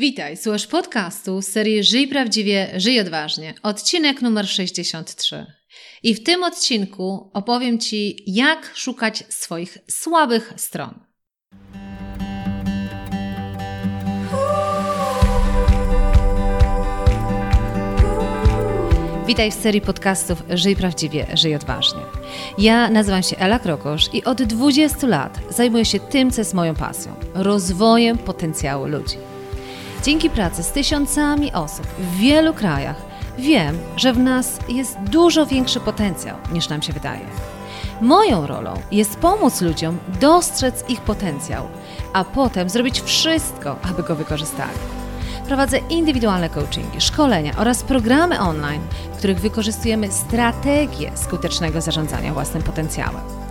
Witaj, słuchasz podcastu serii Żyj Prawdziwie, Żyj Odważnie, odcinek numer 63. I w tym odcinku opowiem Ci, jak szukać swoich słabych stron. Witaj w serii podcastów Żyj Prawdziwie, Żyj Odważnie. Ja nazywam się Ela Krokosz i od 20 lat zajmuję się tym, co jest moją pasją rozwojem potencjału ludzi. Dzięki pracy z tysiącami osób w wielu krajach wiem, że w nas jest dużo większy potencjał niż nam się wydaje. Moją rolą jest pomóc ludziom dostrzec ich potencjał, a potem zrobić wszystko, aby go wykorzystali. Prowadzę indywidualne coachingi, szkolenia oraz programy online, w których wykorzystujemy strategię skutecznego zarządzania własnym potencjałem.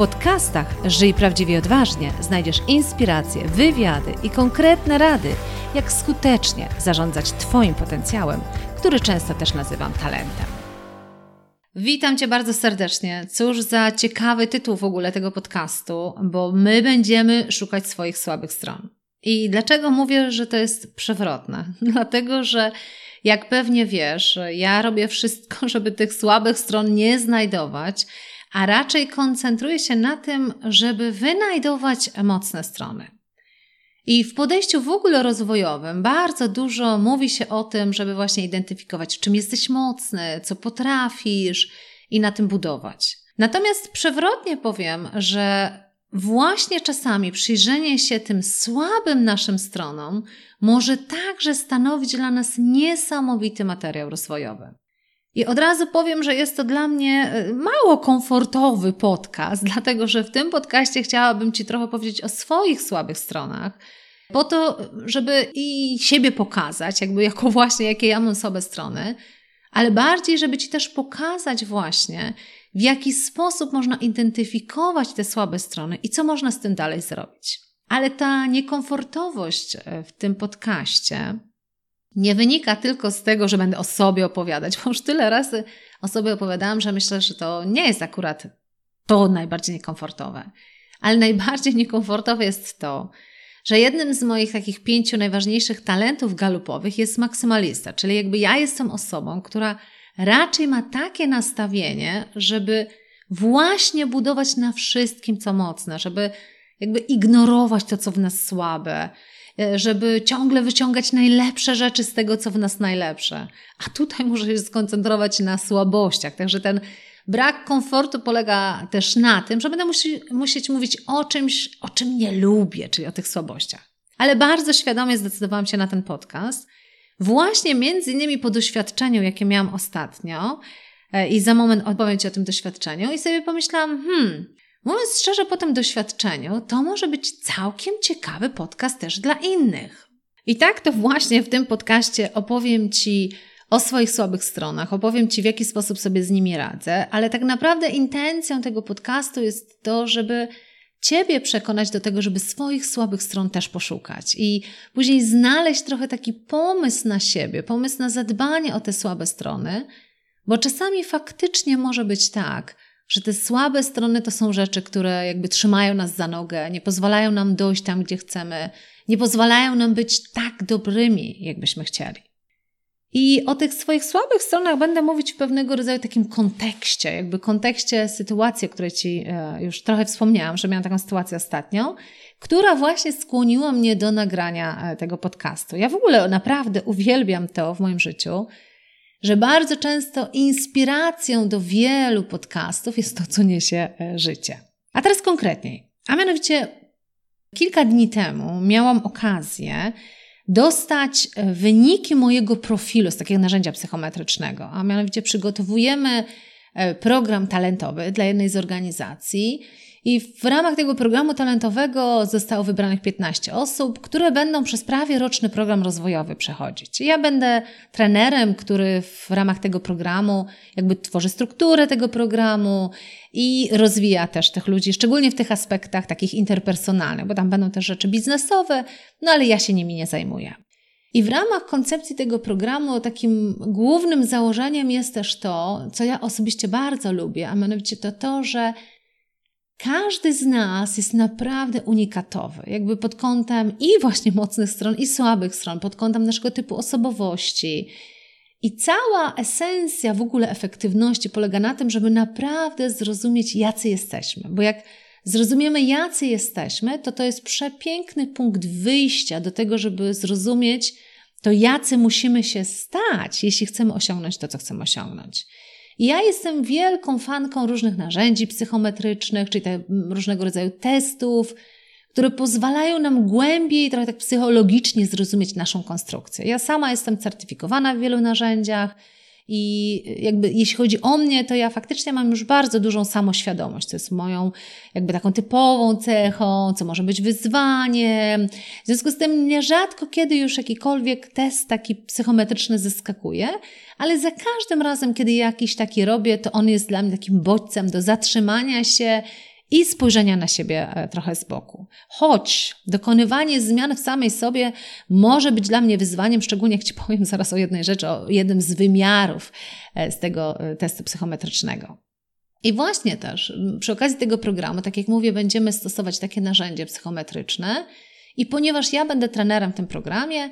Podcastach Żyj Prawdziwie Odważnie znajdziesz inspiracje, wywiady i konkretne rady, jak skutecznie zarządzać Twoim potencjałem, który często też nazywam talentem. Witam Cię bardzo serdecznie. Cóż za ciekawy tytuł w ogóle tego podcastu, bo my będziemy szukać swoich słabych stron. I dlaczego mówię, że to jest przewrotne? Dlatego, że jak pewnie wiesz, ja robię wszystko, żeby tych słabych stron nie znajdować, a raczej koncentruję się na tym, żeby wynajdować mocne strony. I w podejściu w ogóle rozwojowym bardzo dużo mówi się o tym, żeby właśnie identyfikować, czym jesteś mocny, co potrafisz i na tym budować. Natomiast przewrotnie powiem, że właśnie czasami przyjrzenie się tym słabym naszym stronom może także stanowić dla nas niesamowity materiał rozwojowy. I od razu powiem, że jest to dla mnie e, mało komfortowy podcast, dlatego że w tym podcaście chciałabym Ci trochę powiedzieć o swoich słabych stronach, po to, żeby i siebie pokazać, jakby jako właśnie, jakie ja mam słabe strony, ale bardziej, żeby Ci też pokazać właśnie, w jaki sposób można identyfikować te słabe strony i co można z tym dalej zrobić. Ale ta niekomfortowość e, w tym podcaście nie wynika tylko z tego, że będę o sobie opowiadać, bo już tyle razy o sobie opowiadałam, że myślę, że to nie jest akurat to najbardziej niekomfortowe. Ale najbardziej niekomfortowe jest to, że jednym z moich takich pięciu najważniejszych talentów galupowych jest maksymalista, czyli jakby ja jestem osobą, która raczej ma takie nastawienie, żeby właśnie budować na wszystkim, co mocne, żeby jakby ignorować to, co w nas słabe, żeby ciągle wyciągać najlepsze rzeczy z tego, co w nas najlepsze. A tutaj muszę się skoncentrować na słabościach. Także ten brak komfortu polega też na tym, że będę musi, musieć mówić o czymś, o czym nie lubię, czyli o tych słabościach. Ale bardzo świadomie zdecydowałam się na ten podcast. Właśnie między innymi po doświadczeniu, jakie miałam ostatnio, e, i za moment opowiem Ci o tym doświadczeniu, i sobie pomyślałam, hmm, Mówiąc szczerze, po tym doświadczeniu, to może być całkiem ciekawy podcast też dla innych. I tak to właśnie w tym podcaście opowiem Ci o swoich słabych stronach, opowiem Ci, w jaki sposób sobie z nimi radzę, ale tak naprawdę intencją tego podcastu jest to, żeby Ciebie przekonać do tego, żeby swoich słabych stron też poszukać i później znaleźć trochę taki pomysł na siebie, pomysł na zadbanie o te słabe strony, bo czasami faktycznie może być tak, że te słabe strony to są rzeczy, które jakby trzymają nas za nogę, nie pozwalają nam dojść tam, gdzie chcemy, nie pozwalają nam być tak dobrymi, jakbyśmy chcieli. I o tych swoich słabych stronach będę mówić w pewnego rodzaju takim kontekście, jakby kontekście sytuacji, o której Ci e, już trochę wspomniałam, że miałam taką sytuację ostatnią, która właśnie skłoniła mnie do nagrania e, tego podcastu. Ja w ogóle naprawdę uwielbiam to w moim życiu, że bardzo często inspiracją do wielu podcastów jest to, co niesie e, życie. A teraz konkretniej. A mianowicie kilka dni temu miałam okazję dostać e, wyniki mojego profilu z takiego narzędzia psychometrycznego, a mianowicie przygotowujemy e, program talentowy dla jednej z organizacji i w ramach tego programu talentowego zostało wybranych 15 osób, które będą przez prawie roczny program rozwojowy przechodzić. Ja będę trenerem, który w ramach tego programu jakby tworzy strukturę tego programu i rozwija też tych ludzi, szczególnie w tych aspektach takich interpersonalnych, bo tam będą też rzeczy biznesowe, no ale ja się nimi nie zajmuję. I w ramach koncepcji tego programu takim głównym założeniem jest też to, co ja osobiście bardzo lubię, a mianowicie to to, że każdy z nas jest naprawdę unikatowy, jakby pod kątem i właśnie mocnych stron, i słabych stron, pod kątem naszego typu osobowości. I cała esencja w ogóle efektywności polega na tym, żeby naprawdę zrozumieć, jacy jesteśmy. Bo jak zrozumiemy, jacy jesteśmy, to to jest przepiękny punkt wyjścia do tego, żeby zrozumieć, to jacy musimy się stać, jeśli chcemy osiągnąć to, co chcemy osiągnąć. Ja jestem wielką fanką różnych narzędzi psychometrycznych, czyli te różnego rodzaju testów, które pozwalają nam głębiej, trochę tak psychologicznie zrozumieć naszą konstrukcję. Ja sama jestem certyfikowana w wielu narzędziach i jakby jeśli chodzi o mnie, to ja faktycznie mam już bardzo dużą samoświadomość. To jest moją jakby taką typową cechą, co może być wyzwaniem. W związku z tym nierzadko kiedy już jakikolwiek test taki psychometryczny zyskakuje, ale za każdym razem, kiedy jakiś taki robię, to on jest dla mnie takim bodźcem do zatrzymania się i spojrzenia na siebie e, trochę z boku. Choć dokonywanie zmian w samej sobie może być dla mnie wyzwaniem, szczególnie jak Ci powiem zaraz o jednej rzeczy, o jednym z wymiarów e, z tego e, testu psychometrycznego. I właśnie też przy okazji tego programu, tak jak mówię, będziemy stosować takie narzędzie psychometryczne. I ponieważ ja będę trenerem w tym programie,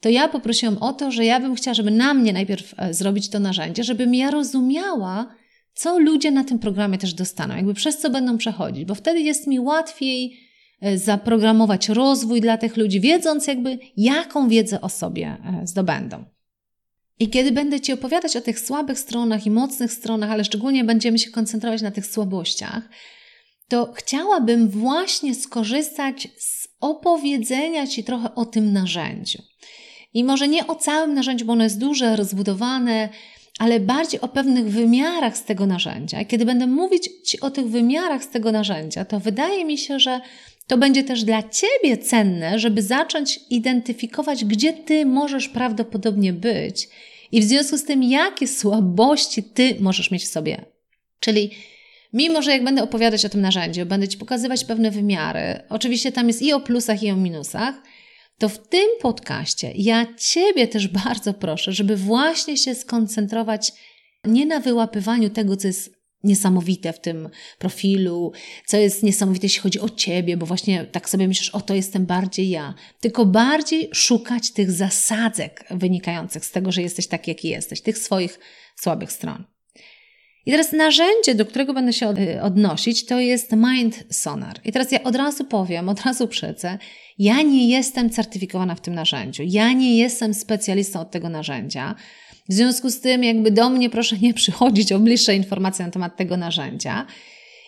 to ja poprosiłam o to, że ja bym chciała, żeby na mnie najpierw zrobić to narzędzie, żebym ja rozumiała, co ludzie na tym programie też dostaną, jakby przez co będą przechodzić, bo wtedy jest mi łatwiej e, zaprogramować rozwój dla tych ludzi, wiedząc jakby jaką wiedzę o sobie e, zdobędą. I kiedy będę Ci opowiadać o tych słabych stronach i mocnych stronach, ale szczególnie będziemy się koncentrować na tych słabościach, to chciałabym właśnie skorzystać z opowiedzenia Ci trochę o tym narzędziu. I może nie o całym narzędziu, bo ono jest duże, rozbudowane, ale bardziej o pewnych wymiarach z tego narzędzia. Kiedy będę mówić Ci o tych wymiarach z tego narzędzia, to wydaje mi się, że to będzie też dla Ciebie cenne, żeby zacząć identyfikować, gdzie Ty możesz prawdopodobnie być i w związku z tym, jakie słabości Ty możesz mieć w sobie. Czyli Mimo, że jak będę opowiadać o tym narzędziu, będę Ci pokazywać pewne wymiary, oczywiście tam jest i o plusach, i o minusach, to w tym podcaście ja Ciebie też bardzo proszę, żeby właśnie się skoncentrować nie na wyłapywaniu tego, co jest niesamowite w tym profilu, co jest niesamowite, jeśli chodzi o Ciebie, bo właśnie tak sobie myślisz, o to jestem bardziej ja, tylko bardziej szukać tych zasadzek wynikających z tego, że jesteś taki, jaki jesteś, tych swoich słabych stron. I teraz narzędzie, do którego będę się odnosić, to jest Mind Sonar. I teraz ja od razu powiem, od razu przecę, ja nie jestem certyfikowana w tym narzędziu. Ja nie jestem specjalistą od tego narzędzia. W związku z tym, jakby do mnie proszę nie przychodzić o bliższe informacje na temat tego narzędzia.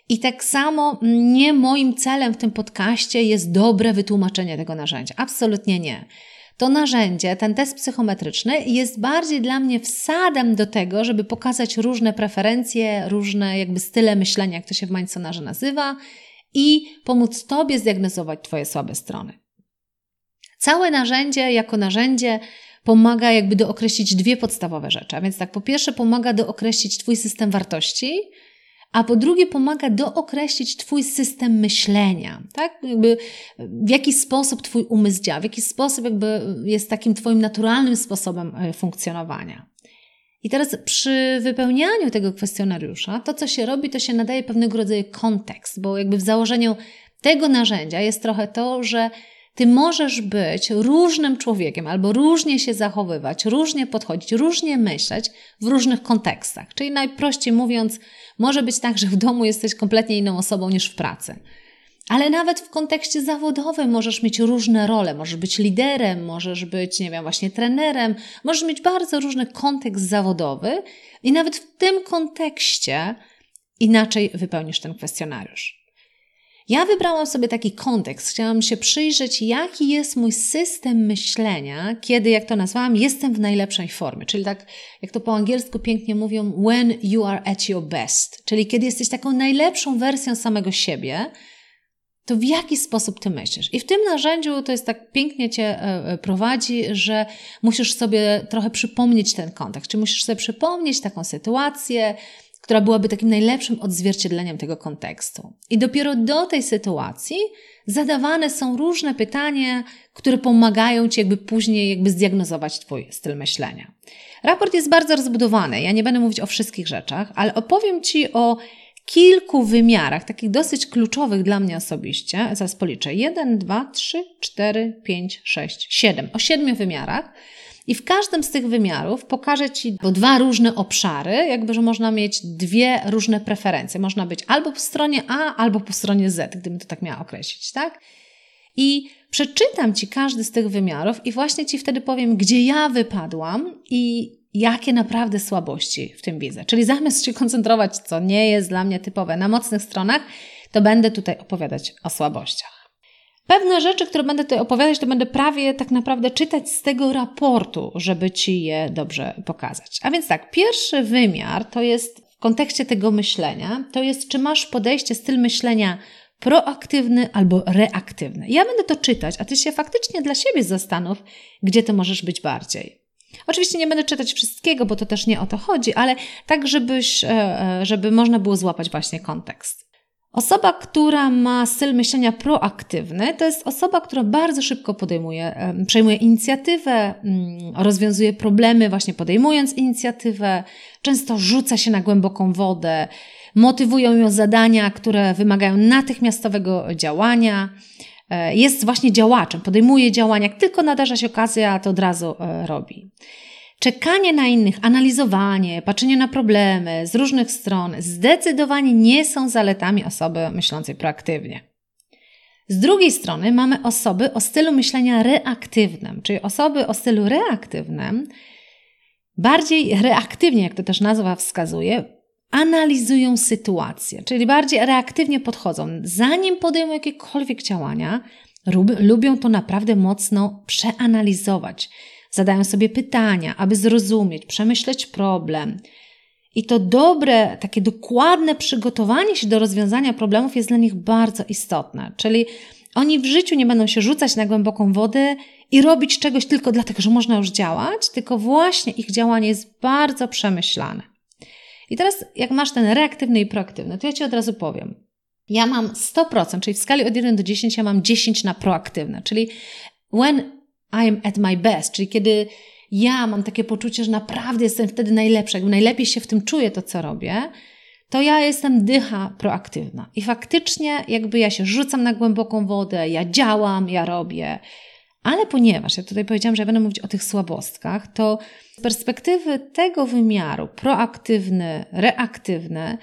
I tak samo nie moim celem w tym podcaście jest dobre wytłumaczenie tego narzędzia. Absolutnie nie. To narzędzie, ten test psychometryczny jest bardziej dla mnie wsadem do tego, żeby pokazać różne preferencje, różne jakby style myślenia, jak to się w Mindsonarze nazywa, i pomóc Tobie zdiagnozować Twoje słabe strony. Całe narzędzie jako narzędzie pomaga jakby dookreślić dwie podstawowe rzeczy. A więc tak, po pierwsze pomaga dookreślić Twój system wartości, a po drugie pomaga dookreślić Twój system myślenia, tak? Jakby w jaki sposób Twój umysł działa, w jaki sposób jakby jest takim Twoim naturalnym sposobem e, funkcjonowania. I teraz przy wypełnianiu tego kwestionariusza, to co się robi, to się nadaje pewnego rodzaju kontekst, bo jakby w założeniu tego narzędzia jest trochę to, że ty możesz być różnym człowiekiem albo różnie się zachowywać, różnie podchodzić, różnie myśleć w różnych kontekstach. Czyli najprościej mówiąc, może być tak, że w domu jesteś kompletnie inną osobą niż w pracy. Ale nawet w kontekście zawodowym możesz mieć różne role. Możesz być liderem, możesz być, nie wiem, właśnie trenerem, możesz mieć bardzo różny kontekst zawodowy i nawet w tym kontekście inaczej wypełnisz ten kwestionariusz. Ja wybrałam sobie taki kontekst. Chciałam się przyjrzeć, jaki jest mój system myślenia, kiedy, jak to nazwałam, jestem w najlepszej formie. Czyli tak, jak to po angielsku pięknie mówią, when you are at your best. Czyli kiedy jesteś taką najlepszą wersją samego siebie, to w jaki sposób ty myślisz? I w tym narzędziu to jest tak pięknie cię e, e, prowadzi, że musisz sobie trochę przypomnieć ten kontekst. Czy musisz sobie przypomnieć taką sytuację, która byłaby takim najlepszym odzwierciedleniem tego kontekstu. I dopiero do tej sytuacji zadawane są różne pytania, które pomagają Ci jakby później jakby zdiagnozować Twój styl myślenia. Raport jest bardzo rozbudowany. Ja nie będę mówić o wszystkich rzeczach, ale opowiem Ci o kilku wymiarach, takich dosyć kluczowych dla mnie osobiście. Zaraz policzę. 1, 2, 3, 4, 5, 6, 7. O siedmiu wymiarach. I w każdym z tych wymiarów pokażę Ci dwa różne obszary, jakby, że można mieć dwie różne preferencje. Można być albo po stronie A, albo po stronie Z, gdybym to tak miała określić, tak? I przeczytam Ci każdy z tych wymiarów i właśnie Ci wtedy powiem, gdzie ja wypadłam i jakie naprawdę słabości w tym widzę. Czyli zamiast się koncentrować, co nie jest dla mnie typowe na mocnych stronach, to będę tutaj opowiadać o słabościach. Pewne rzeczy, które będę tutaj opowiadać, to będę prawie tak naprawdę czytać z tego raportu, żeby Ci je dobrze pokazać. A więc tak, pierwszy wymiar to jest w kontekście tego myślenia, to jest czy masz podejście, styl myślenia proaktywny albo reaktywny. Ja będę to czytać, a Ty się faktycznie dla siebie zastanów, gdzie to możesz być bardziej. Oczywiście nie będę czytać wszystkiego, bo to też nie o to chodzi, ale tak, żebyś, e, e, żeby można było złapać właśnie kontekst. Osoba, która ma styl myślenia proaktywny, to jest osoba, która bardzo szybko podejmuje, przejmuje inicjatywę, mm, rozwiązuje problemy, właśnie podejmując inicjatywę, często rzuca się na głęboką wodę, motywują ją zadania, które wymagają natychmiastowego działania. E, jest właśnie działaczem, podejmuje działania, jak tylko nadarza się okazja, to od razu e, robi. Czekanie na innych, analizowanie, patrzenie na problemy z różnych stron zdecydowanie nie są zaletami osoby myślącej proaktywnie. Z drugiej strony mamy osoby o stylu myślenia reaktywnym, czyli osoby o stylu reaktywnym bardziej reaktywnie, jak to też nazwa wskazuje, analizują sytuację, czyli bardziej reaktywnie podchodzą. Zanim podejmą jakiekolwiek działania, lubią to naprawdę mocno przeanalizować zadają sobie pytania, aby zrozumieć, przemyśleć problem. I to dobre, takie dokładne przygotowanie się do rozwiązania problemów jest dla nich bardzo istotne. Czyli oni w życiu nie będą się rzucać na głęboką wodę i robić czegoś tylko dlatego, że można już działać, tylko właśnie ich działanie jest bardzo przemyślane. I teraz, jak masz ten reaktywny i proaktywny, to ja Ci od razu powiem. Ja mam 100%, czyli w skali od 1 do 10 ja mam 10 na proaktywne, czyli when I am at my best, czyli kiedy ja mam takie poczucie, że naprawdę jestem wtedy najlepsza, jakby najlepiej się w tym czuję to, co robię, to ja jestem dycha proaktywna. I faktycznie jakby ja się rzucam na głęboką wodę, ja działam, ja robię. Ale ponieważ ja tutaj powiedziałam, że ja będę mówić o tych słabostkach, to z perspektywy tego wymiaru proaktywny, reaktywny,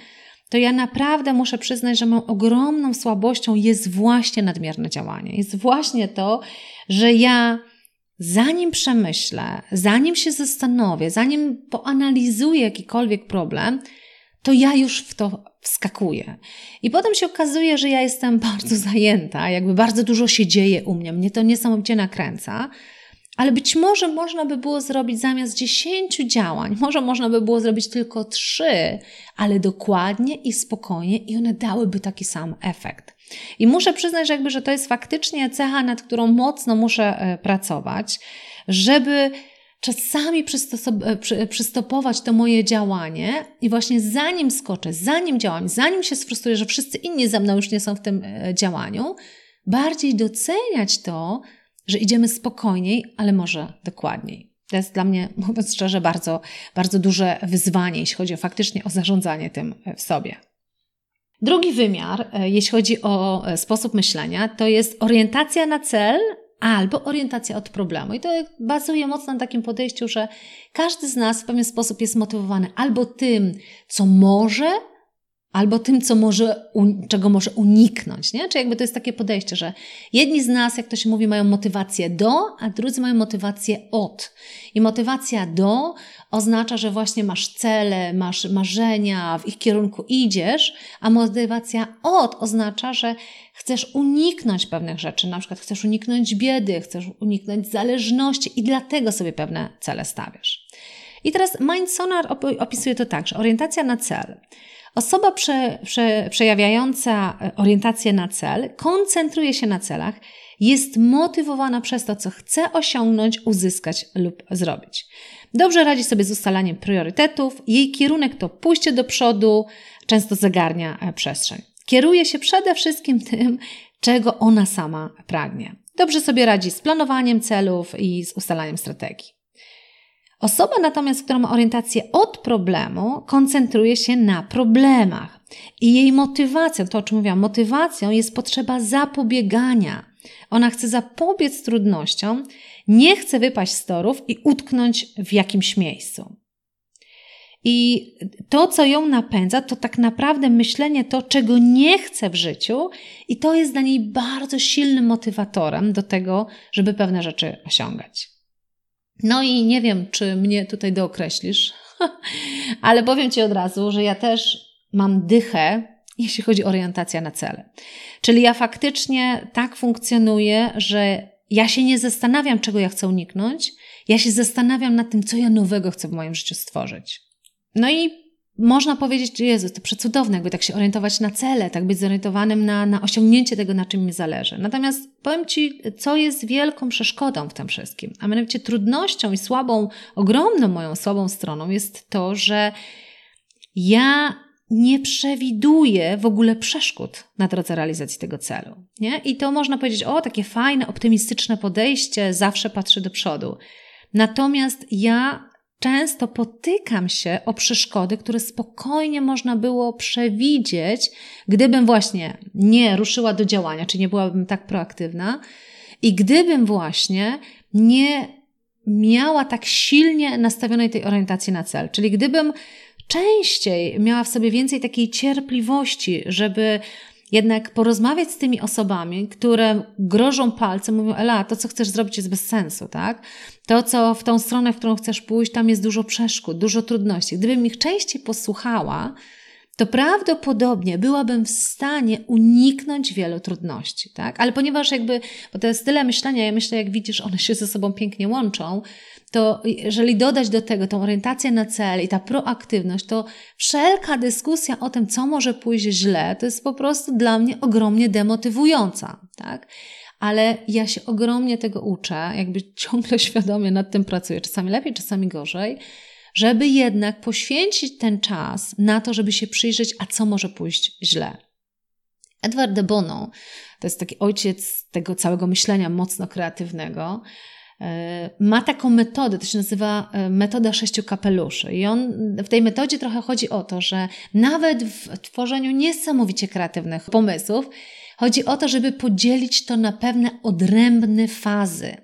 to ja naprawdę muszę przyznać, że moją ogromną słabością jest właśnie nadmierne działanie. Jest właśnie to, że ja zanim przemyślę, zanim się zastanowię, zanim poanalizuję jakikolwiek problem, to ja już w to wskakuję. I potem się okazuje, że ja jestem bardzo zajęta, jakby bardzo dużo się dzieje u mnie, mnie to niesamowicie nakręca. Ale być może można by było zrobić zamiast dziesięciu działań, może można by było zrobić tylko trzy, ale dokładnie i spokojnie, i one dałyby taki sam efekt. I muszę przyznać, że, jakby, że to jest faktycznie cecha, nad którą mocno muszę e, pracować, żeby czasami e, przystopować to moje działanie i właśnie zanim skoczę, zanim działam, zanim się sfrustruję, że wszyscy inni ze mną już nie są w tym e, działaniu, bardziej doceniać to, że idziemy spokojniej, ale może dokładniej. To jest dla mnie, mówiąc szczerze, bardzo, bardzo duże wyzwanie, jeśli chodzi o faktycznie o zarządzanie tym w sobie. Drugi wymiar, e, jeśli chodzi o e, sposób myślenia, to jest orientacja na cel albo orientacja od problemu. I to bazuje mocno na takim podejściu, że każdy z nas w pewien sposób jest motywowany albo tym, co może, albo tym, co może, czego może uniknąć. Nie? Czy jakby to jest takie podejście, że jedni z nas, jak to się mówi, mają motywację do, a drudzy mają motywację od. I motywacja do oznacza, że właśnie masz cele, masz marzenia, w ich kierunku idziesz, a motywacja od oznacza, że chcesz uniknąć pewnych rzeczy, na przykład chcesz uniknąć biedy, chcesz uniknąć zależności i dlatego sobie pewne cele stawiasz. I teraz Mindsonar opisuje to tak, że orientacja na cel Osoba prze, prze, przejawiająca e, orientację na cel koncentruje się na celach, jest motywowana przez to, co chce osiągnąć, uzyskać lub zrobić. Dobrze radzi sobie z ustalaniem priorytetów, jej kierunek to pójście do przodu, często zagarnia e, przestrzeń. Kieruje się przede wszystkim tym, czego ona sama pragnie. Dobrze sobie radzi z planowaniem celów i z ustalaniem strategii. Osoba natomiast, która ma orientację od problemu, koncentruje się na problemach. I jej motywacją, to o czym mówiłam, motywacją jest potrzeba zapobiegania. Ona chce zapobiec trudnościom, nie chce wypaść z torów i utknąć w jakimś miejscu. I to, co ją napędza, to tak naprawdę myślenie to, czego nie chce w życiu, i to jest dla niej bardzo silnym motywatorem do tego, żeby pewne rzeczy osiągać. No i nie wiem, czy mnie tutaj dookreślisz, ale powiem Ci od razu, że ja też mam dychę, jeśli chodzi o orientację na cele. Czyli ja faktycznie tak funkcjonuję, że ja się nie zastanawiam, czego ja chcę uniknąć, ja się zastanawiam nad tym, co ja nowego chcę w moim życiu stworzyć. No i można powiedzieć, że Jezus, to przecudowne, jakby tak się orientować na cele, tak być zorientowanym na, na osiągnięcie tego, na czym mi zależy. Natomiast powiem Ci, co jest wielką przeszkodą w tym wszystkim, a mianowicie trudnością i słabą, ogromną moją słabą stroną jest to, że ja nie przewiduję w ogóle przeszkód na drodze realizacji tego celu. Nie? I to można powiedzieć, o, takie fajne, optymistyczne podejście, zawsze patrzę do przodu. Natomiast ja często potykam się o przeszkody, które spokojnie można było przewidzieć, gdybym właśnie nie ruszyła do działania, czy nie byłabym tak proaktywna i gdybym właśnie nie miała tak silnie nastawionej tej orientacji na cel. Czyli gdybym częściej miała w sobie więcej takiej cierpliwości, żeby jednak porozmawiać z tymi osobami, które grożą palcem, mówią, Ela, to co chcesz zrobić jest bez sensu, tak? To, co w tą stronę, w którą chcesz pójść, tam jest dużo przeszkód, dużo trudności. Gdybym ich częściej posłuchała, to prawdopodobnie byłabym w stanie uniknąć wielu trudności, tak? Ale ponieważ jakby, bo to jest tyle myślenia, ja myślę, jak widzisz, one się ze sobą pięknie łączą, to jeżeli dodać do tego tą orientację na cel i ta proaktywność, to wszelka dyskusja o tym, co może pójść źle, to jest po prostu dla mnie ogromnie demotywująca, tak? Ale ja się ogromnie tego uczę, jakby ciągle świadomie nad tym pracuję, czasami lepiej, czasami gorzej, żeby jednak poświęcić ten czas na to, żeby się przyjrzeć, a co może pójść źle. Edward de Bono to jest taki ojciec tego całego myślenia mocno kreatywnego. E, ma taką metodę, to się nazywa e, metoda sześciu kapeluszy. I on w tej metodzie trochę chodzi o to, że nawet w tworzeniu niesamowicie kreatywnych pomysłów, chodzi o to, żeby podzielić to na pewne odrębne fazy.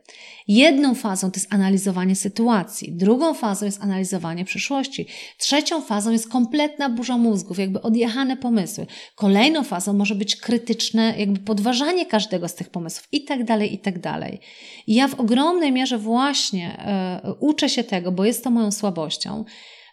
Jedną fazą to jest analizowanie sytuacji, drugą fazą jest analizowanie przyszłości, trzecią fazą jest kompletna burza mózgów, jakby odjechane pomysły. Kolejną fazą może być krytyczne, jakby podważanie każdego z tych pomysłów i tak dalej, i tak dalej. I ja w ogromnej mierze właśnie e, uczę się tego, bo jest to moją słabością,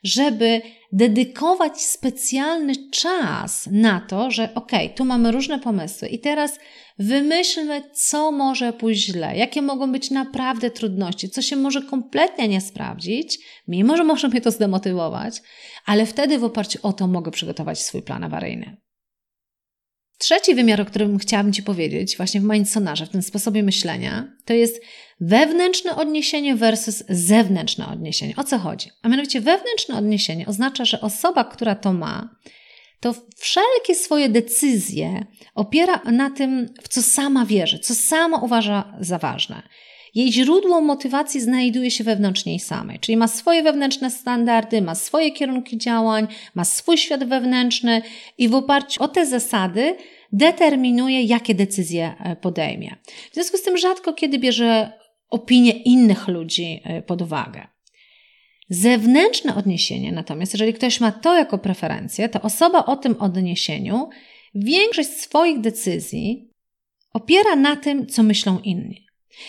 żeby dedykować specjalny czas na to, że ok, tu mamy różne pomysły i teraz wymyślmy, co może pójść źle, jakie mogą być naprawdę trudności, co się może kompletnie nie sprawdzić, mimo że może mnie to zdemotywować, ale wtedy w oparciu o to mogę przygotować swój plan awaryjny. Trzeci wymiar, o którym chciałabym Ci powiedzieć, właśnie w Mindsonarze, w tym sposobie myślenia, to jest wewnętrzne odniesienie versus zewnętrzne odniesienie. O co chodzi? A mianowicie wewnętrzne odniesienie oznacza, że osoba, która to ma, to wszelkie swoje decyzje opiera na tym, w co sama wierzy, co sama uważa za ważne. Jej źródło motywacji znajduje się wewnątrz niej samej, czyli ma swoje wewnętrzne standardy, ma swoje kierunki działań, ma swój świat wewnętrzny i w oparciu o te zasady determinuje, jakie decyzje e, podejmie. W związku z tym rzadko kiedy bierze opinie innych ludzi e, pod uwagę. Zewnętrzne odniesienie, natomiast jeżeli ktoś ma to jako preferencję, to osoba o tym odniesieniu większość swoich decyzji opiera na tym, co myślą inni.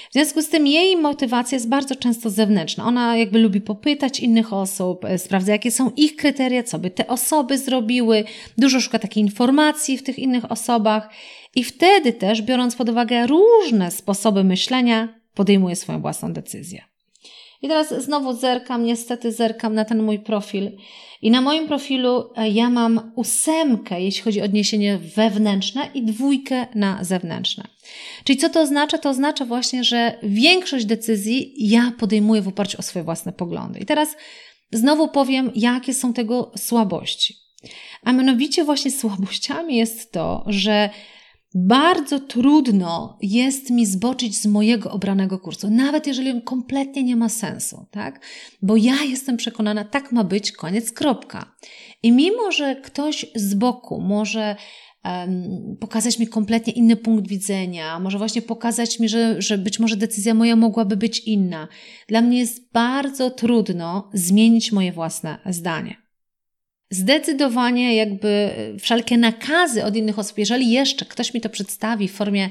W związku z tym jej motywacja jest bardzo często zewnętrzna. Ona jakby lubi popytać innych osób, e, sprawdza jakie są ich kryteria, co by te osoby zrobiły, dużo szuka takiej informacji w tych innych osobach i wtedy też, biorąc pod uwagę różne sposoby myślenia, podejmuje swoją własną decyzję. I teraz znowu zerkam, niestety zerkam na ten mój profil. I na moim profilu e, ja mam ósemkę, jeśli chodzi o odniesienie wewnętrzne i dwójkę na zewnętrzne. Czyli co to oznacza? To oznacza właśnie, że większość decyzji ja podejmuję w oparciu o swoje własne poglądy. I teraz znowu powiem, jakie są tego słabości. A mianowicie właśnie słabościami jest to, że bardzo trudno jest mi zboczyć z mojego obranego kursu, nawet jeżeli on kompletnie nie ma sensu, tak? Bo ja jestem przekonana, tak ma być, koniec, kropka. I mimo, że ktoś z boku może um, pokazać mi kompletnie inny punkt widzenia, może właśnie pokazać mi, że, że być może decyzja moja mogłaby być inna, dla mnie jest bardzo trudno zmienić moje własne zdanie zdecydowanie jakby wszelkie nakazy od innych osób, jeżeli jeszcze ktoś mi to przedstawi w formie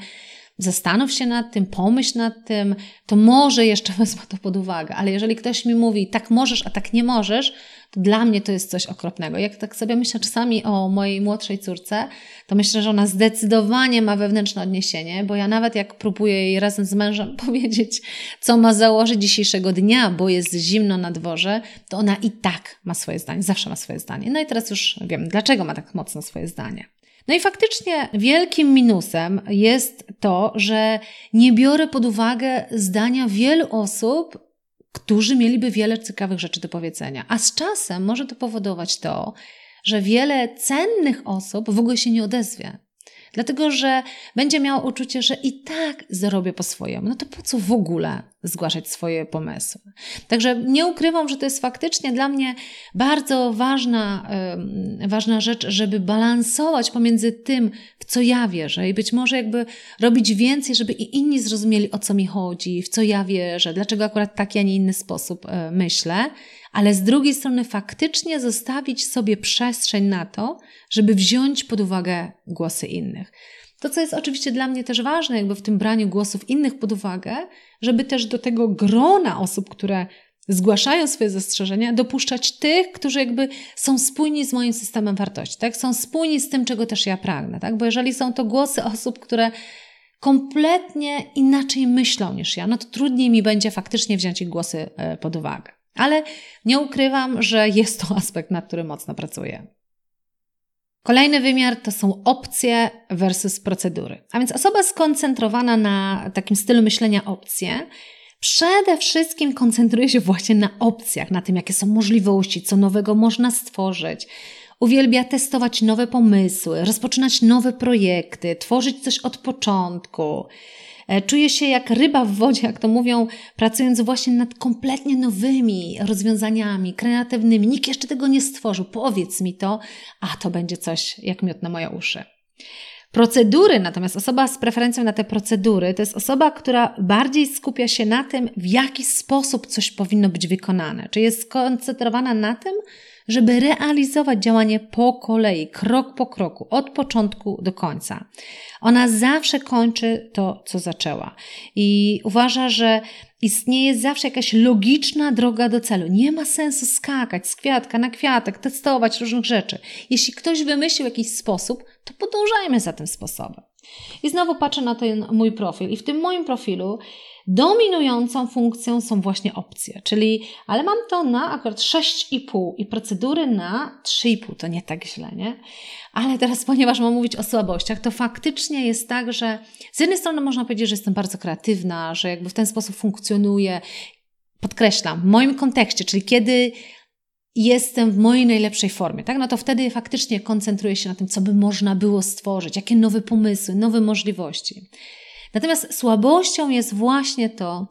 zastanów się nad tym, pomyśl nad tym, to może jeszcze wezmę to pod uwagę, ale jeżeli ktoś mi mówi tak możesz, a tak nie możesz, to dla mnie to jest coś okropnego. Jak tak sobie myślę czasami o mojej młodszej córce, to myślę, że ona zdecydowanie ma wewnętrzne odniesienie, bo ja nawet jak próbuję jej razem z mężem powiedzieć, co ma założyć dzisiejszego dnia, bo jest zimno na dworze, to ona i tak ma swoje zdanie, zawsze ma swoje zdanie. No i teraz już wiem, dlaczego ma tak mocno swoje zdanie. No i faktycznie wielkim minusem jest to, że nie biorę pod uwagę zdania wielu osób, którzy mieliby wiele ciekawych rzeczy do powiedzenia. A z czasem może to powodować to, że wiele cennych osób w ogóle się nie odezwie. Dlatego, że będzie miał uczucie, że i tak zarobię po swojemu. No to po co w ogóle zgłaszać swoje pomysły? Także nie ukrywam, że to jest faktycznie dla mnie bardzo ważna, ważna rzecz, żeby balansować pomiędzy tym, w co ja wierzę i być może jakby robić więcej, żeby i inni zrozumieli, o co mi chodzi, w co ja wierzę, dlaczego akurat taki, a nie inny sposób yy, myślę ale z drugiej strony faktycznie zostawić sobie przestrzeń na to, żeby wziąć pod uwagę głosy innych. To, co jest oczywiście dla mnie też ważne, jakby w tym braniu głosów innych pod uwagę, żeby też do tego grona osób, które zgłaszają swoje zastrzeżenia, dopuszczać tych, którzy jakby są spójni z moim systemem wartości, tak? Są spójni z tym, czego też ja pragnę, tak? Bo jeżeli są to głosy osób, które kompletnie inaczej myślą niż ja, no to trudniej mi będzie faktycznie wziąć ich głosy e, pod uwagę. Ale nie ukrywam, że jest to aspekt, nad którym mocno pracuję. Kolejny wymiar to są opcje versus procedury. A więc osoba skoncentrowana na takim stylu myślenia opcje, przede wszystkim koncentruje się właśnie na opcjach, na tym, jakie są możliwości, co nowego można stworzyć. Uwielbia testować nowe pomysły, rozpoczynać nowe projekty, tworzyć coś od początku. E, czuję się jak ryba w wodzie, jak to mówią, pracując właśnie nad kompletnie nowymi rozwiązaniami, kreatywnymi. Nikt jeszcze tego nie stworzył. Powiedz mi to, a to będzie coś jak miód na moje uszy. Procedury, natomiast osoba z preferencją na te procedury, to jest osoba, która bardziej skupia się na tym, w jaki sposób coś powinno być wykonane. Czy jest skoncentrowana na tym, żeby realizować działanie po kolei, krok po kroku, od początku do końca. Ona zawsze kończy to, co zaczęła i uważa, że istnieje zawsze jakaś logiczna droga do celu. Nie ma sensu skakać z kwiatka na kwiatek, testować różnych rzeczy. Jeśli ktoś wymyślił jakiś sposób, to podążajmy za tym sposobem. I znowu patrzę na ten mój profil i w tym moim profilu Dominującą funkcją są właśnie opcje, czyli, ale mam to na akurat 6,5 i procedury na 3,5, to nie tak źle, nie? Ale teraz, ponieważ mam mówić o słabościach, to faktycznie jest tak, że z jednej strony można powiedzieć, że jestem bardzo kreatywna, że jakby w ten sposób funkcjonuję. Podkreślam, w moim kontekście, czyli kiedy jestem w mojej najlepszej formie, tak? No to wtedy faktycznie koncentruję się na tym, co by można było stworzyć, jakie nowe pomysły, nowe możliwości. Natomiast słabością jest właśnie to,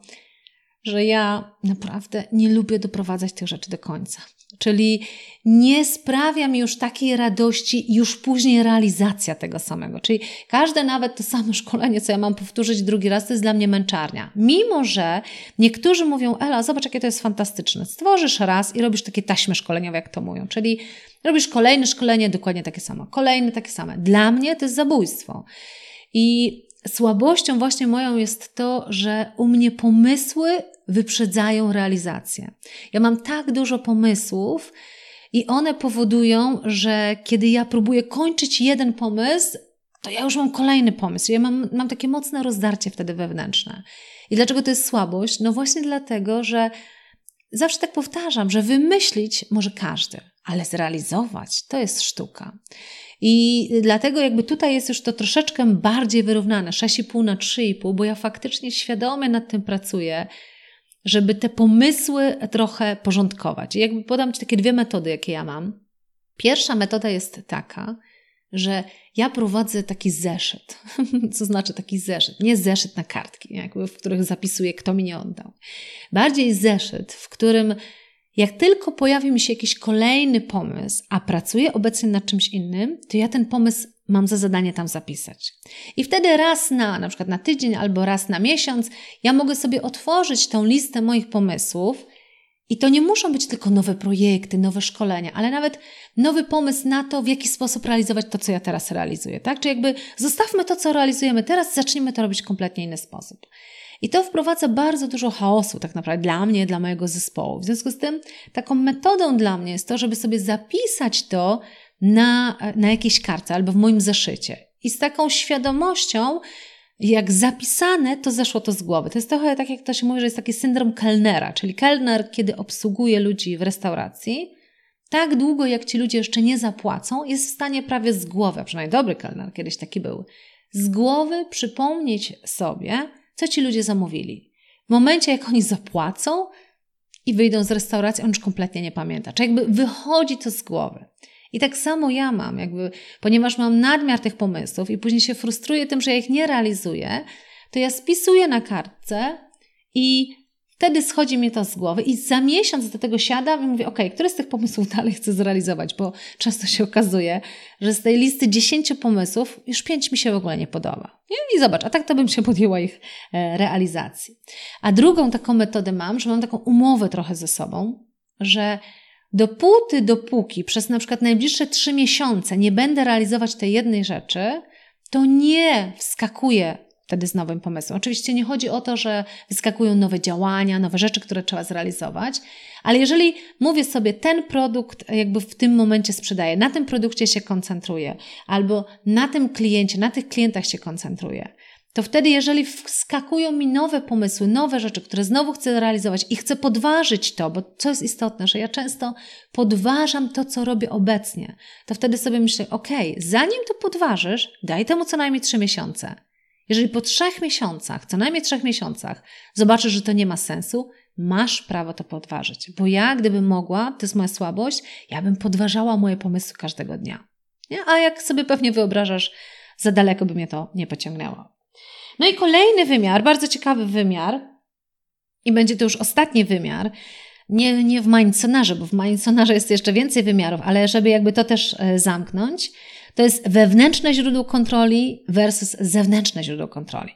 że ja naprawdę nie lubię doprowadzać tych rzeczy do końca. Czyli nie sprawia mi już takiej radości już później realizacja tego samego. Czyli każde nawet to samo szkolenie, co ja mam powtórzyć drugi raz, to jest dla mnie męczarnia. Mimo, że niektórzy mówią, Ela, zobacz, jakie to jest fantastyczne. Stworzysz raz i robisz takie taśmy szkoleniowe, jak to mówią. Czyli robisz kolejne szkolenie, dokładnie takie samo. Kolejne takie same. Dla mnie to jest zabójstwo. I słabością właśnie moją jest to, że u mnie pomysły wyprzedzają realizację. Ja mam tak dużo pomysłów i one powodują, że kiedy ja próbuję kończyć jeden pomysł, to ja już mam kolejny pomysł. Ja mam, mam takie mocne rozdarcie wtedy wewnętrzne. I dlaczego to jest słabość? No właśnie dlatego, że zawsze tak powtarzam, że wymyślić może każdy, ale zrealizować to jest sztuka. I dlatego jakby tutaj jest już to troszeczkę bardziej wyrównane, 6,5 na 3,5, bo ja faktycznie świadomie nad tym pracuję, żeby te pomysły trochę porządkować. I jakby podam Ci takie dwie metody, jakie ja mam. Pierwsza metoda jest taka, że ja prowadzę taki zeszyt. Co znaczy taki zeszyt? Nie zeszyt na kartki, jakby, w których zapisuję, kto mi nie oddał. Bardziej zeszyt, w którym jak tylko pojawi mi się jakiś kolejny pomysł, a pracuję obecnie nad czymś innym, to ja ten pomysł mam za zadanie tam zapisać. I wtedy raz na, na przykład na tydzień albo raz na miesiąc, ja mogę sobie otworzyć tą listę moich pomysłów i to nie muszą być tylko nowe projekty, nowe szkolenia, ale nawet nowy pomysł na to, w jaki sposób realizować to, co ja teraz realizuję, tak? Czy jakby zostawmy to, co realizujemy teraz, zacznijmy to robić w kompletnie inny sposób. I to wprowadza bardzo dużo chaosu, tak naprawdę dla mnie, dla mojego zespołu. W związku z tym, taką metodą dla mnie jest to, żeby sobie zapisać to na, na jakiejś karcie albo w moim zeszycie. I z taką świadomością, jak zapisane, to zeszło to z głowy. To jest trochę tak, jak to się mówi, że jest taki syndrom kelnera, czyli kelner, kiedy obsługuje ludzi w restauracji, tak długo, jak ci ludzie jeszcze nie zapłacą, jest w stanie prawie z głowy, przynajmniej dobry kelner kiedyś taki był, z głowy przypomnieć sobie, co ci ludzie zamówili. W momencie, jak oni zapłacą i wyjdą z restauracji, on już kompletnie nie pamięta. Czy jakby wychodzi to z głowy. I tak samo ja mam, jakby, ponieważ mam nadmiar tych pomysłów i później się frustruję tym, że ja ich nie realizuję, to ja spisuję na kartce i Wtedy schodzi mi to z głowy i za miesiąc do tego siadam i mówię, ok, który z tych pomysłów dalej chcę zrealizować, bo często się okazuje, że z tej listy 10 pomysłów już 5 mi się w ogóle nie podoba. I zobacz, a tak to bym się podjęła ich e, realizacji. A drugą taką metodę mam, że mam taką umowę trochę ze sobą, że dopóty, dopóki przez na przykład najbliższe 3 miesiące nie będę realizować tej jednej rzeczy, to nie wskakuję wtedy z nowym pomysłem. Oczywiście nie chodzi o to, że wyskakują nowe działania, nowe rzeczy, które trzeba zrealizować, ale jeżeli mówię sobie, ten produkt jakby w tym momencie sprzedaję, na tym produkcie się koncentruję, albo na tym kliencie, na tych klientach się koncentruję, to wtedy, jeżeli wskakują mi nowe pomysły, nowe rzeczy, które znowu chcę realizować i chcę podważyć to, bo co jest istotne, że ja często podważam to, co robię obecnie, to wtedy sobie myślę, ok, zanim to podważysz, daj temu co najmniej trzy miesiące. Jeżeli po trzech miesiącach, co najmniej trzech miesiącach, zobaczysz, że to nie ma sensu, masz prawo to podważyć. Bo ja, gdybym mogła, to jest moja słabość, ja bym podważała moje pomysły każdego dnia. Nie? A jak sobie pewnie wyobrażasz, za daleko by mnie to nie pociągnęło. No i kolejny wymiar, bardzo ciekawy wymiar, i będzie to już ostatni wymiar, nie, nie w Mindsonarze, bo w Mindsonarze jest jeszcze więcej wymiarów, ale żeby jakby to też e, zamknąć, to jest wewnętrzne źródło kontroli versus zewnętrzne źródło kontroli.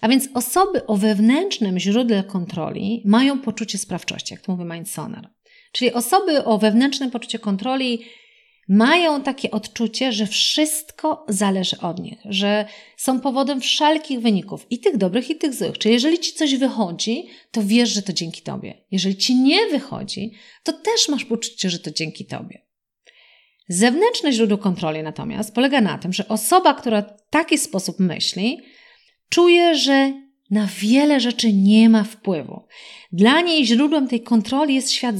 A więc osoby o wewnętrznym źródle kontroli mają poczucie sprawczości, jak to mówi Mindsonar. Czyli osoby o wewnętrznym poczuciu kontroli mają takie odczucie, że wszystko zależy od nich, że są powodem wszelkich wyników, i tych dobrych, i tych złych. Czyli jeżeli ci coś wychodzi, to wiesz, że to dzięki tobie. Jeżeli ci nie wychodzi, to też masz poczucie, że to dzięki tobie. Zewnętrzne źródło kontroli natomiast polega na tym, że osoba, która w taki sposób myśli, czuje, że na wiele rzeczy nie ma wpływu. Dla niej źródłem tej kontroli jest świat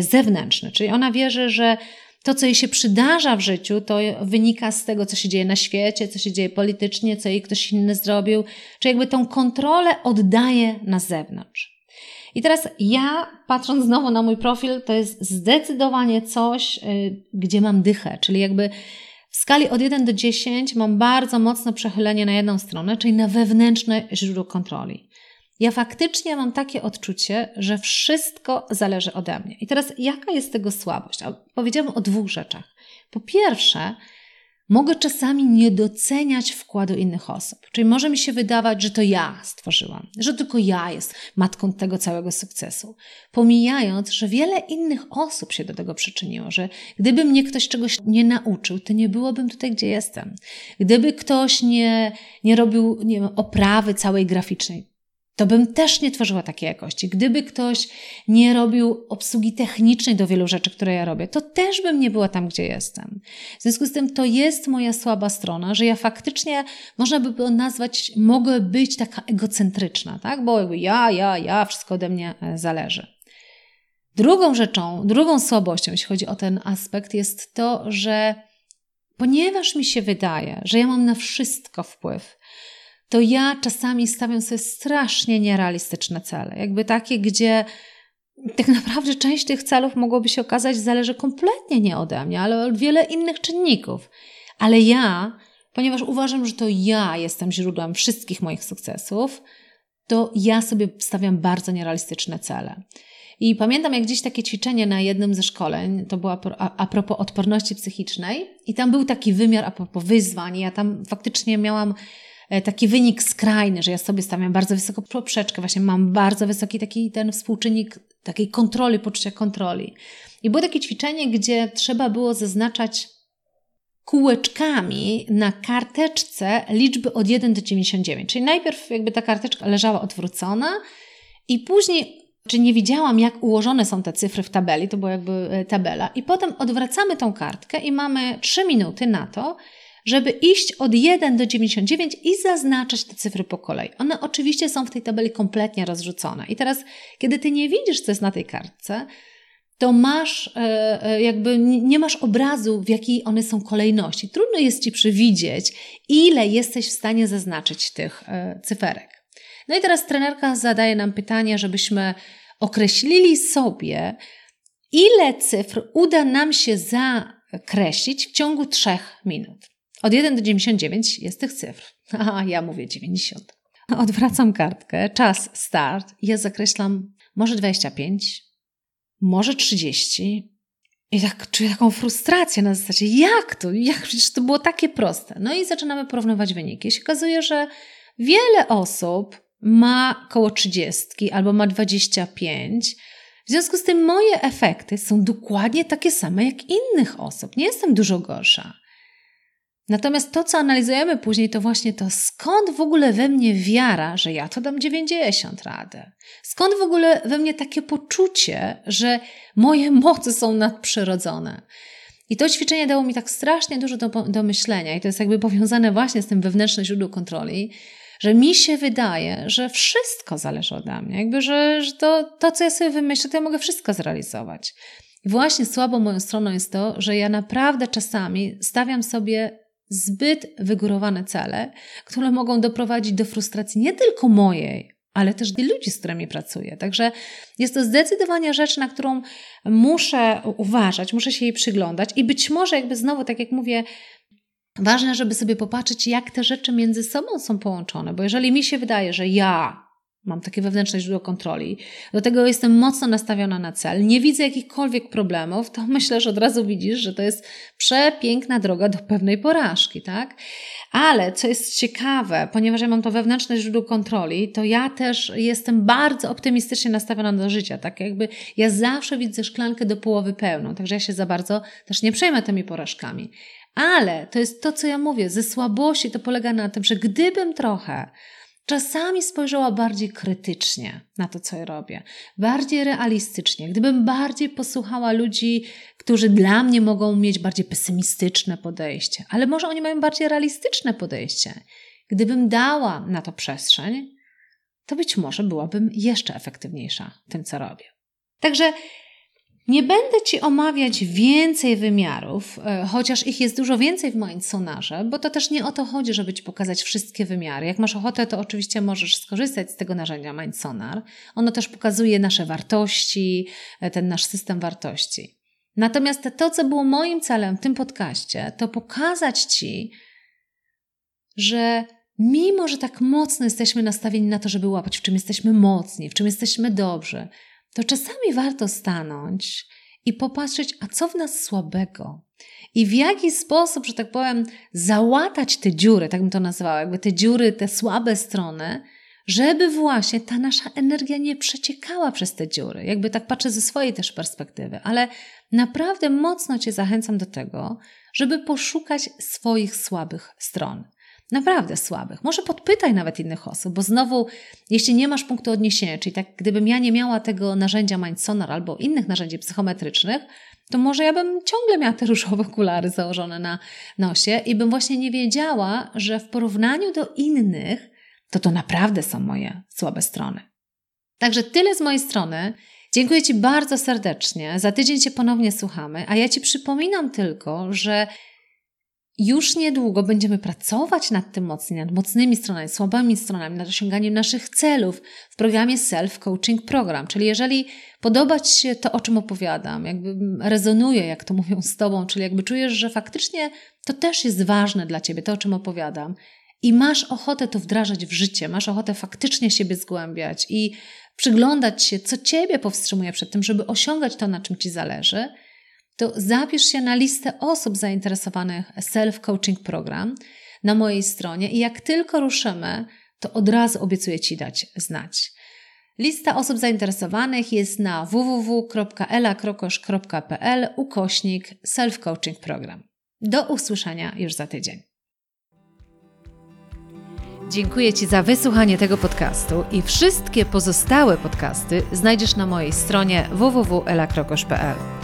zewnętrzny, czyli ona wierzy, że to, co jej się przydarza w życiu, to wynika z tego, co się dzieje na świecie, co się dzieje politycznie, co jej ktoś inny zrobił, czy jakby tą kontrolę oddaje na zewnątrz. I teraz ja, patrząc znowu na mój profil, to jest zdecydowanie coś, y, gdzie mam dychę, czyli jakby w skali od 1 do 10 mam bardzo mocne przechylenie na jedną stronę, czyli na wewnętrzne źródło kontroli. Ja faktycznie mam takie odczucie, że wszystko zależy ode mnie. I teraz jaka jest tego słabość? Powiedziałam o dwóch rzeczach. Po pierwsze, mogę czasami nie doceniać wkładu innych osób. Czyli może mi się wydawać, że to ja stworzyłam, że tylko ja jest matką tego całego sukcesu. Pomijając, że wiele innych osób się do tego przyczyniło, że gdyby mnie ktoś czegoś nie nauczył, to nie byłabym tutaj, gdzie jestem. Gdyby ktoś nie, nie robił nie wiem, oprawy całej graficznej, to bym też nie tworzyła takiej jakości. Gdyby ktoś nie robił obsługi technicznej do wielu rzeczy, które ja robię, to też bym nie była tam, gdzie jestem. W związku z tym to jest moja słaba strona, że ja faktycznie, można by było nazwać, mogę być taka egocentryczna, tak? Bo ja, ja, ja, wszystko ode mnie e, zależy. Drugą rzeczą, drugą słabością, jeśli chodzi o ten aspekt, jest to, że ponieważ mi się wydaje, że ja mam na wszystko wpływ, to ja czasami stawiam sobie strasznie nierealistyczne cele. Jakby takie, gdzie tak naprawdę część tych celów mogłoby się okazać zależy kompletnie nie ode mnie, ale od wiele innych czynników. Ale ja, ponieważ uważam, że to ja jestem źródłem wszystkich moich sukcesów, to ja sobie stawiam bardzo nierealistyczne cele. I pamiętam jak gdzieś takie ćwiczenie na jednym ze szkoleń, to było a propos odporności psychicznej, i tam był taki wymiar a propos wyzwań. Ja tam faktycznie miałam taki wynik skrajny, że ja sobie stawiam bardzo wysoką poprzeczkę, właśnie mam bardzo wysoki taki ten współczynnik takiej kontroli, poczucia kontroli. I było takie ćwiczenie, gdzie trzeba było zaznaczać kółeczkami na karteczce liczby od 1 do 99. Czyli najpierw jakby ta karteczka leżała odwrócona i później czy nie widziałam, jak ułożone są te cyfry w tabeli, to była jakby e, tabela, i potem odwracamy tą kartkę i mamy 3 minuty na to, żeby iść od 1 do 99 i zaznaczać te cyfry po kolei. One oczywiście są w tej tabeli kompletnie rozrzucone. I teraz, kiedy ty nie widzisz, co jest na tej kartce, to masz e, e, jakby nie masz obrazu, w jakiej one są kolejności. Trudno jest ci przewidzieć, ile jesteś w stanie zaznaczyć tych cyferek. No i teraz trenerka zadaje nam pytanie, żebyśmy określili sobie, ile cyfr uda nam się zakreślić w ciągu 3 minut. Od 1 do 99 jest tych cyfr. A ja mówię 90. Odwracam kartkę, czas start. Ja zakreślam może 25, może 30. I tak czuję taką frustrację na zasadzie, jak to? Jak przecież to było takie proste. No i zaczynamy porównywać wyniki. I się okazuje, że wiele osób ma koło 30 albo ma 25. W związku z tym moje efekty są dokładnie takie same jak innych osób. Nie jestem dużo gorsza. Natomiast to, co analizujemy później, to właśnie to, skąd w ogóle we mnie wiara, że ja to dam 90 radę. Skąd w ogóle we mnie takie poczucie, że moje mocy są nadprzyrodzone. I to ćwiczenie dało mi tak strasznie dużo do, do myślenia, i to jest jakby powiązane właśnie z tym wewnętrznym źródłem kontroli, że mi się wydaje, że wszystko zależy ode mnie, jakby, że, że to, to, co ja sobie wymyślę, to ja mogę wszystko zrealizować. I właśnie słabą moją stroną jest to, że ja naprawdę czasami stawiam sobie zbyt wygórowane cele, które mogą doprowadzić do frustracji nie tylko mojej, ale też ludzi, z którymi pracuję. Także jest to zdecydowanie rzecz, na którą muszę uważać, muszę się jej przyglądać i być może jakby znowu, tak jak mówię, ważne, żeby sobie popatrzeć, jak te rzeczy między sobą są połączone, bo jeżeli mi się wydaje, że ja mam takie wewnętrzne źródło kontroli, do tego jestem mocno nastawiona na cel, nie widzę jakichkolwiek problemów, to myślę, że od razu widzisz, że to jest przepiękna droga do pewnej porażki, tak? Ale co jest ciekawe, ponieważ ja mam to wewnętrzne źródło kontroli, to ja też jestem bardzo optymistycznie nastawiona do życia, tak jakby ja zawsze widzę szklankę do połowy pełną, także ja się za bardzo też nie przejmę tymi porażkami. Ale to jest to, co ja mówię, ze słabości to polega na tym, że gdybym trochę czasami spojrzała bardziej krytycznie na to, co ja robię, bardziej realistycznie, gdybym bardziej posłuchała ludzi, którzy dla mnie mogą mieć bardziej pesymistyczne podejście, ale może oni mają bardziej realistyczne podejście, gdybym dała na to przestrzeń, to być może byłabym jeszcze efektywniejsza w tym, co robię. Także nie będę Ci omawiać więcej wymiarów, e, chociaż ich jest dużo więcej w moim sonarze, bo to też nie o to chodzi, żeby Ci pokazać wszystkie wymiary. Jak masz ochotę, to oczywiście możesz skorzystać z tego narzędzia Mindsonar. Ono też pokazuje nasze wartości, e, ten nasz system wartości. Natomiast to, co było moim celem w tym podcaście, to pokazać Ci, że mimo, że tak mocno jesteśmy nastawieni na to, żeby łapać, w czym jesteśmy mocni, w czym jesteśmy dobrzy, to czasami warto stanąć i popatrzeć, a co w nas słabego. I w jaki sposób, że tak powiem, załatać te dziury, tak bym to nazwała, jakby te dziury, te słabe strony, żeby właśnie ta nasza energia nie przeciekała przez te dziury. Jakby tak patrzę ze swojej też perspektywy, ale naprawdę mocno Cię zachęcam do tego, żeby poszukać swoich słabych stron naprawdę słabych. Może podpytaj nawet innych osób, bo znowu, jeśli nie masz punktu odniesienia, czyli tak, gdybym ja nie miała tego narzędzia Mindsonar albo innych narzędzi psychometrycznych, to może ja bym ciągle miała te różowe okulary założone na nosie i bym właśnie nie wiedziała, że w porównaniu do innych, to to naprawdę są moje słabe strony. Także tyle z mojej strony. Dziękuję Ci bardzo serdecznie. Za tydzień Cię ponownie słuchamy, a ja Ci przypominam tylko, że już niedługo będziemy pracować nad tym mocniej, nad mocnymi stronami, słabymi stronami, nad osiąganiem naszych celów w programie Self Coaching Program. Czyli jeżeli podoba Ci się to, o czym opowiadam, jakby rezonuje, jak to mówią z Tobą, czyli jakby czujesz, że faktycznie to też jest ważne dla Ciebie, to o czym opowiadam, i masz ochotę to wdrażać w życie, masz ochotę faktycznie siebie zgłębiać i przyglądać się, co Ciebie powstrzymuje przed tym, żeby osiągać to, na czym Ci zależy, to zapisz się na listę osób zainteresowanych Self-Coaching Program na mojej stronie i jak tylko ruszymy, to od razu obiecuję Ci dać znać. Lista osób zainteresowanych jest na www.elakrokosz.pl ukośnik Self-Coaching Program. Do usłyszenia już za tydzień. Dziękuję Ci za wysłuchanie tego podcastu i wszystkie pozostałe podcasty znajdziesz na mojej stronie www.elakrokosz.pl.